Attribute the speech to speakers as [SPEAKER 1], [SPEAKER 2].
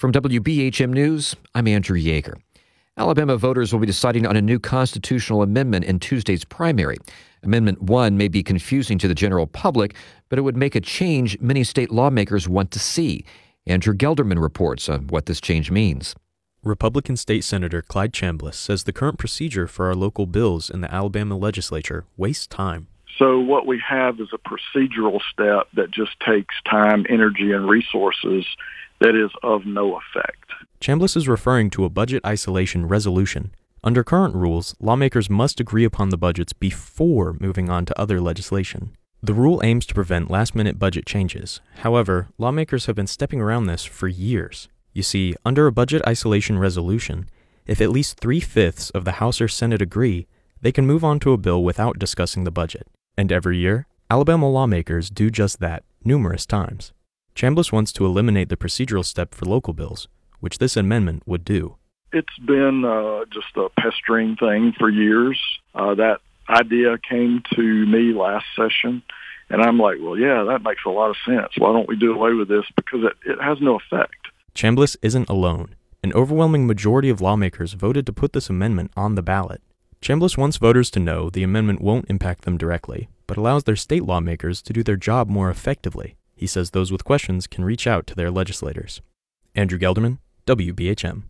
[SPEAKER 1] From WBHM News, I'm Andrew Yeager. Alabama voters will be deciding on a new constitutional amendment in Tuesday's primary. Amendment 1 may be confusing to the general public, but it would make a change many state lawmakers want to see. Andrew Gelderman reports on what this change means.
[SPEAKER 2] Republican State Senator Clyde Chambliss says the current procedure for our local bills in the Alabama legislature wastes time.
[SPEAKER 3] So what we have is a procedural step that just takes time, energy, and resources that is of no effect.
[SPEAKER 2] Chambliss is referring to a budget isolation resolution. Under current rules, lawmakers must agree upon the budgets before moving on to other legislation. The rule aims to prevent last minute budget changes. However, lawmakers have been stepping around this for years. You see, under a budget isolation resolution, if at least three fifths of the House or Senate agree, they can move on to a bill without discussing the budget. And every year, Alabama lawmakers do just that numerous times. Chambliss wants to eliminate the procedural step for local bills, which this amendment would do.
[SPEAKER 3] It's been uh, just a pestering thing for years. Uh, that idea came to me last session, and I'm like, well, yeah, that makes a lot of sense. Why don't we do away with this? Because it, it has no effect.
[SPEAKER 2] Chambliss isn't alone. An overwhelming majority of lawmakers voted to put this amendment on the ballot. Chambliss wants voters to know the amendment won't impact them directly, but allows their state lawmakers to do their job more effectively. He says those with questions can reach out to their legislators. Andrew Gelderman, WBHM.